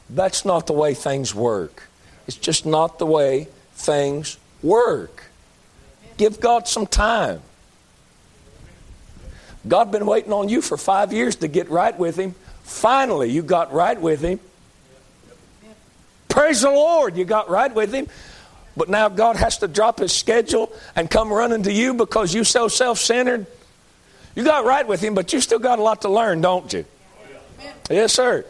S1: That's not the way things work. It's just not the way things work. Give God some time. God been waiting on you for five years to get right with Him. Finally, you got right with Him. Praise the Lord, you got right with Him. But now God has to drop His schedule and come running to you because you so self centered. You got right with Him, but you still got a lot to learn, don't you? Yes, sir.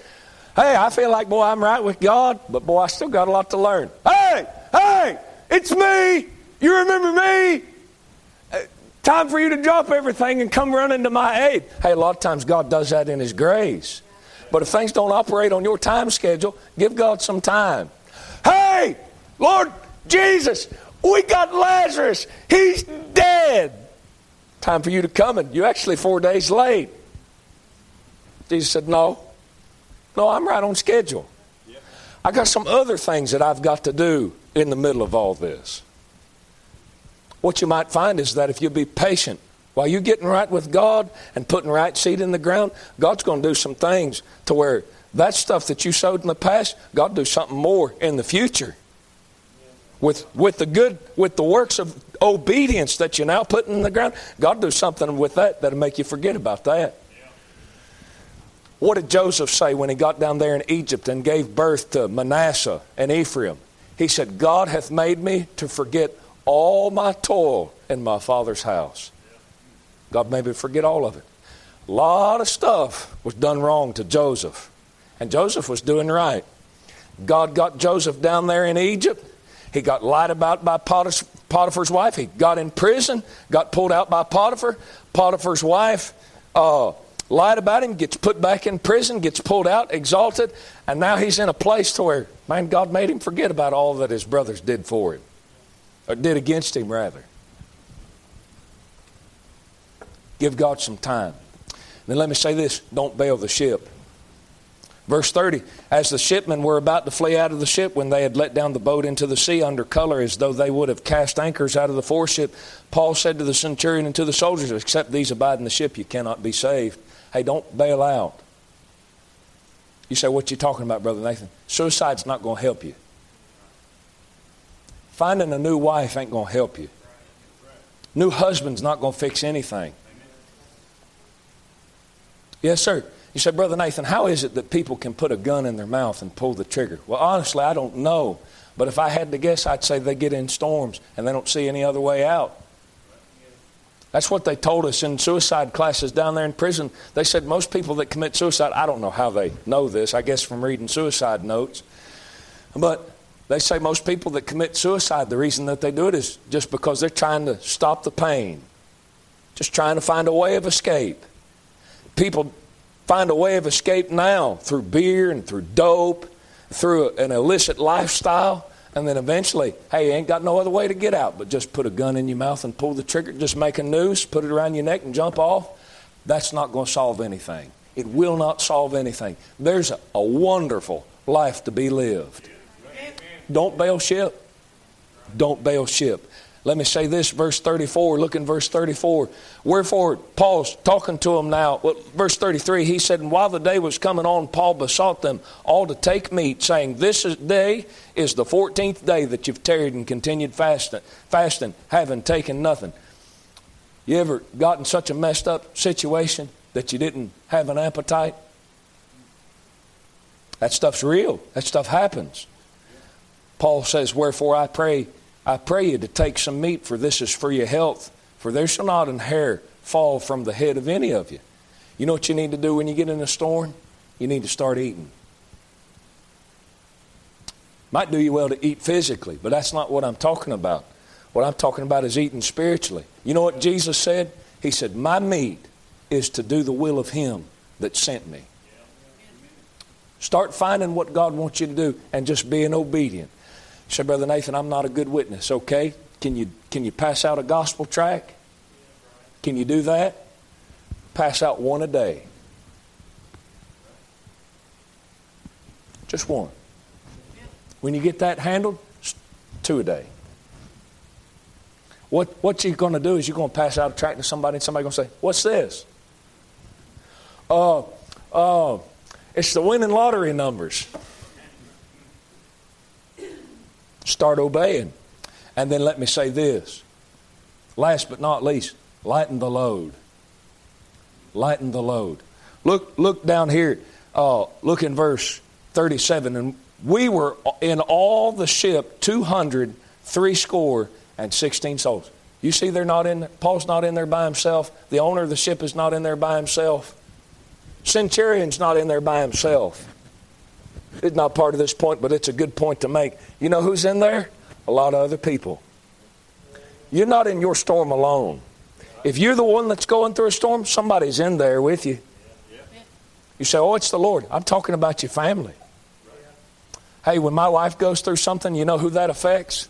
S1: Hey, I feel like, boy, I'm right with God, but boy, I still got a lot to learn. Hey, hey, it's me. You remember me? Uh, time for you to drop everything and come running to my aid. Hey, a lot of times God does that in His grace. But if things don't operate on your time schedule, give God some time. Hey, Lord Jesus, we got Lazarus. He's dead. Time for you to come, and you're actually four days late. Jesus said, No. No, I'm right on schedule. I got some other things that I've got to do in the middle of all this. What you might find is that if you be patient while you're getting right with God and putting right seed in the ground, God's going to do some things to where that stuff that you sowed in the past, God do something more in the future. With, with the good, with the works of obedience that you're now putting in the ground, God do something with that that'll make you forget about that. What did Joseph say when he got down there in Egypt and gave birth to Manasseh and Ephraim? He said, God hath made me to forget all my toil in my father's house. God made me forget all of it. A lot of stuff was done wrong to Joseph, and Joseph was doing right. God got Joseph down there in Egypt. He got lied about by Potiphar's wife. He got in prison, got pulled out by Potiphar. Potiphar's wife uh, lied about him, gets put back in prison, gets pulled out, exalted, and now he's in a place to where, man, God made him forget about all that his brothers did for him, or did against him, rather. Give God some time. Then let me say this don't bail the ship. Verse 30 As the shipmen were about to flee out of the ship, when they had let down the boat into the sea under color as though they would have cast anchors out of the foreship, Paul said to the centurion and to the soldiers, Except these abide in the ship, you cannot be saved. Hey, don't bail out. You say, What you talking about, Brother Nathan? Suicide's not going to help you. Finding a new wife ain't going to help you. New husband's not going to fix anything. Yes, sir. You say, Brother Nathan, how is it that people can put a gun in their mouth and pull the trigger? Well, honestly, I don't know. But if I had to guess, I'd say they get in storms and they don't see any other way out. That's what they told us in suicide classes down there in prison. They said most people that commit suicide, I don't know how they know this, I guess from reading suicide notes, but they say most people that commit suicide, the reason that they do it is just because they're trying to stop the pain, just trying to find a way of escape people find a way of escape now through beer and through dope, through an illicit lifestyle, and then eventually, hey, you ain't got no other way to get out but just put a gun in your mouth and pull the trigger, just make a noose, put it around your neck and jump off. That's not going to solve anything. It will not solve anything. There's a, a wonderful life to be lived. Don't bail ship. Don't bail ship. Let me say this, verse 34. Look in verse 34. Wherefore, Paul's talking to them now. Well, verse 33, he said, And while the day was coming on, Paul besought them all to take meat, saying, This day is the 14th day that you've tarried and continued fasting, fasting, having taken nothing. You ever gotten such a messed up situation that you didn't have an appetite? That stuff's real. That stuff happens. Paul says, Wherefore I pray I pray you to take some meat, for this is for your health. For there shall not an hair fall from the head of any of you. You know what you need to do when you get in a storm? You need to start eating. Might do you well to eat physically, but that's not what I'm talking about. What I'm talking about is eating spiritually. You know what Jesus said? He said, My meat is to do the will of Him that sent me. Start finding what God wants you to do and just being obedient. Say, Brother Nathan, I'm not a good witness. Okay. Can you, can you pass out a gospel tract? Can you do that? Pass out one a day. Just one. When you get that handled, two a day. What, what you're going to do is you're going to pass out a tract to somebody, and somebody's going to say, What's this? Uh, uh, it's the winning lottery numbers. Start obeying. And then let me say this Last but not least, lighten the load. Lighten the load. Look, look down here. Uh, look in verse 37. And we were in all the ship 200, three score, and 16 souls. You see, they're not in. Paul's not in there by himself. The owner of the ship is not in there by himself. Centurion's not in there by himself. It's not part of this point, but it's a good point to make. You know who's in there? A lot of other people. You're not in your storm alone. If you're the one that's going through a storm, somebody's in there with you. You say, Oh, it's the Lord. I'm talking about your family. Hey, when my wife goes through something, you know who that affects?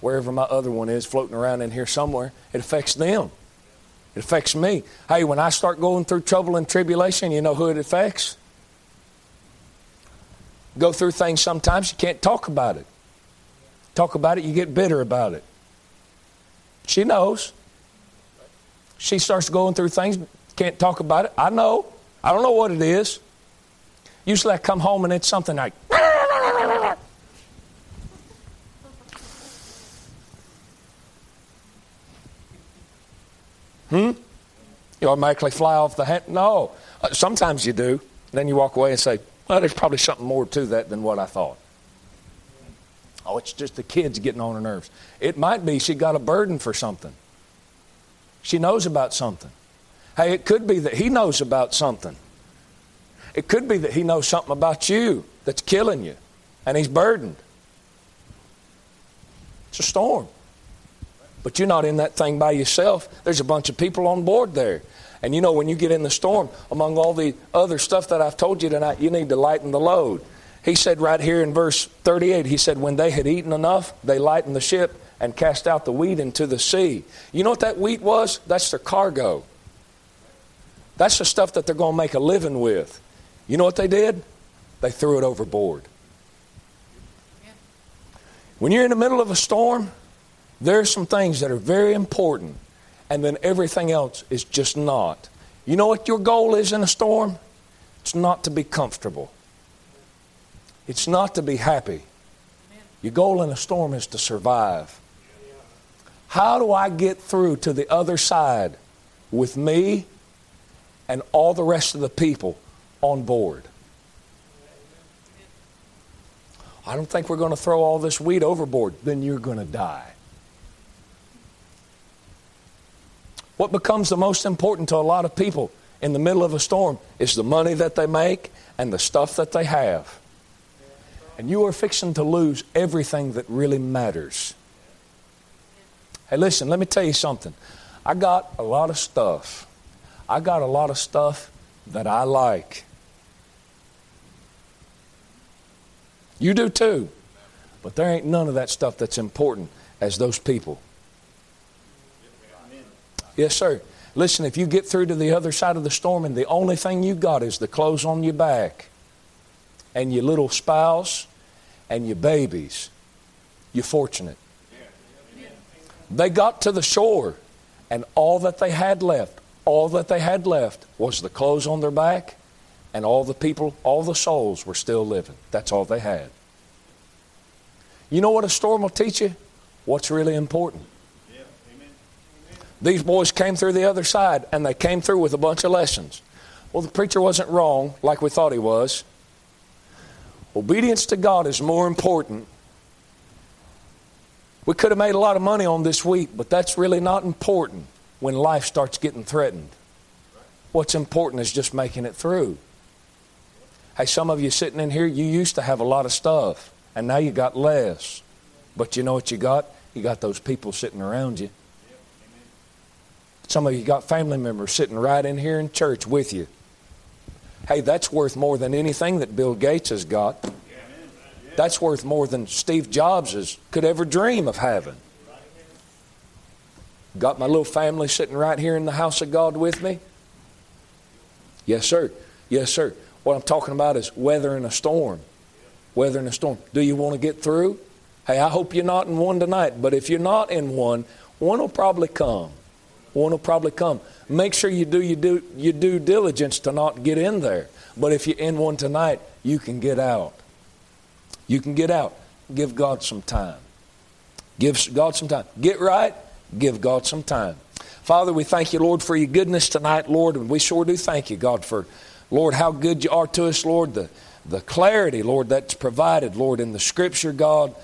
S1: Wherever my other one is floating around in here somewhere, it affects them. It affects me. Hey, when I start going through trouble and tribulation, you know who it affects? Go through things sometimes you can't talk about it. Talk about it, you get bitter about it. She knows. She starts going through things, can't talk about it. I know. I don't know what it is. Usually I come home and it's something like, Hmm? You automatically fly off the hand? No. Uh, sometimes you do. Then you walk away and say, well, there's probably something more to that than what I thought. Oh, it's just the kids getting on her nerves. It might be she got a burden for something. She knows about something. Hey, it could be that he knows about something. It could be that he knows something about you that's killing you, and he's burdened. It's a storm. But you're not in that thing by yourself. There's a bunch of people on board there. And you know, when you get in the storm, among all the other stuff that I've told you tonight, you need to lighten the load. He said right here in verse 38, he said, When they had eaten enough, they lightened the ship and cast out the wheat into the sea. You know what that wheat was? That's their cargo. That's the stuff that they're going to make a living with. You know what they did? They threw it overboard. When you're in the middle of a storm, there are some things that are very important, and then everything else is just not. You know what your goal is in a storm? It's not to be comfortable, it's not to be happy. Your goal in a storm is to survive. How do I get through to the other side with me and all the rest of the people on board? I don't think we're going to throw all this wheat overboard. Then you're going to die. What becomes the most important to a lot of people in the middle of a storm is the money that they make and the stuff that they have. And you are fixing to lose everything that really matters. Hey, listen, let me tell you something. I got a lot of stuff. I got a lot of stuff that I like. You do too. But there ain't none of that stuff that's important as those people. Yes, sir. Listen, if you get through to the other side of the storm and the only thing you got is the clothes on your back and your little spouse and your babies, you're fortunate. They got to the shore and all that they had left, all that they had left was the clothes on their back and all the people, all the souls were still living. That's all they had. You know what a storm will teach you? What's really important. These boys came through the other side and they came through with a bunch of lessons. Well, the preacher wasn't wrong like we thought he was. Obedience to God is more important. We could have made a lot of money on this wheat, but that's really not important when life starts getting threatened. What's important is just making it through. Hey, some of you sitting in here, you used to have a lot of stuff, and now you got less. But you know what you got? You got those people sitting around you some of you got family members sitting right in here in church with you. Hey, that's worth more than anything that Bill Gates has got. That's worth more than Steve Jobs has, could ever dream of having. Got my little family sitting right here in the house of God with me? Yes, sir. Yes, sir. What I'm talking about is weathering a storm. Weathering a storm. Do you want to get through? Hey, I hope you're not in one tonight, but if you're not in one, one will probably come. One will probably come. Make sure you do your, do your due diligence to not get in there. But if you're in one tonight, you can get out. You can get out. Give God some time. Give God some time. Get right, give God some time. Father, we thank you, Lord, for your goodness tonight, Lord, and we sure do thank you, God, for, Lord, how good you are to us, Lord, the, the clarity, Lord, that's provided, Lord, in the Scripture, God.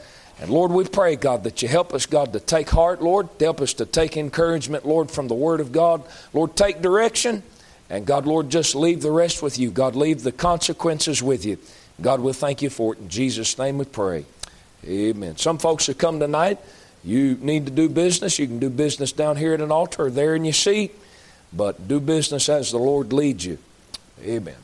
S1: And Lord, we pray, God, that you help us, God, to take heart, Lord, help us to take encouragement, Lord, from the Word of God. Lord, take direction. And God, Lord, just leave the rest with you. God, leave the consequences with you. God, we'll thank you for it. In Jesus' name we pray. Amen. Some folks have come tonight. You need to do business. You can do business down here at an altar or there in your seat, but do business as the Lord leads you. Amen.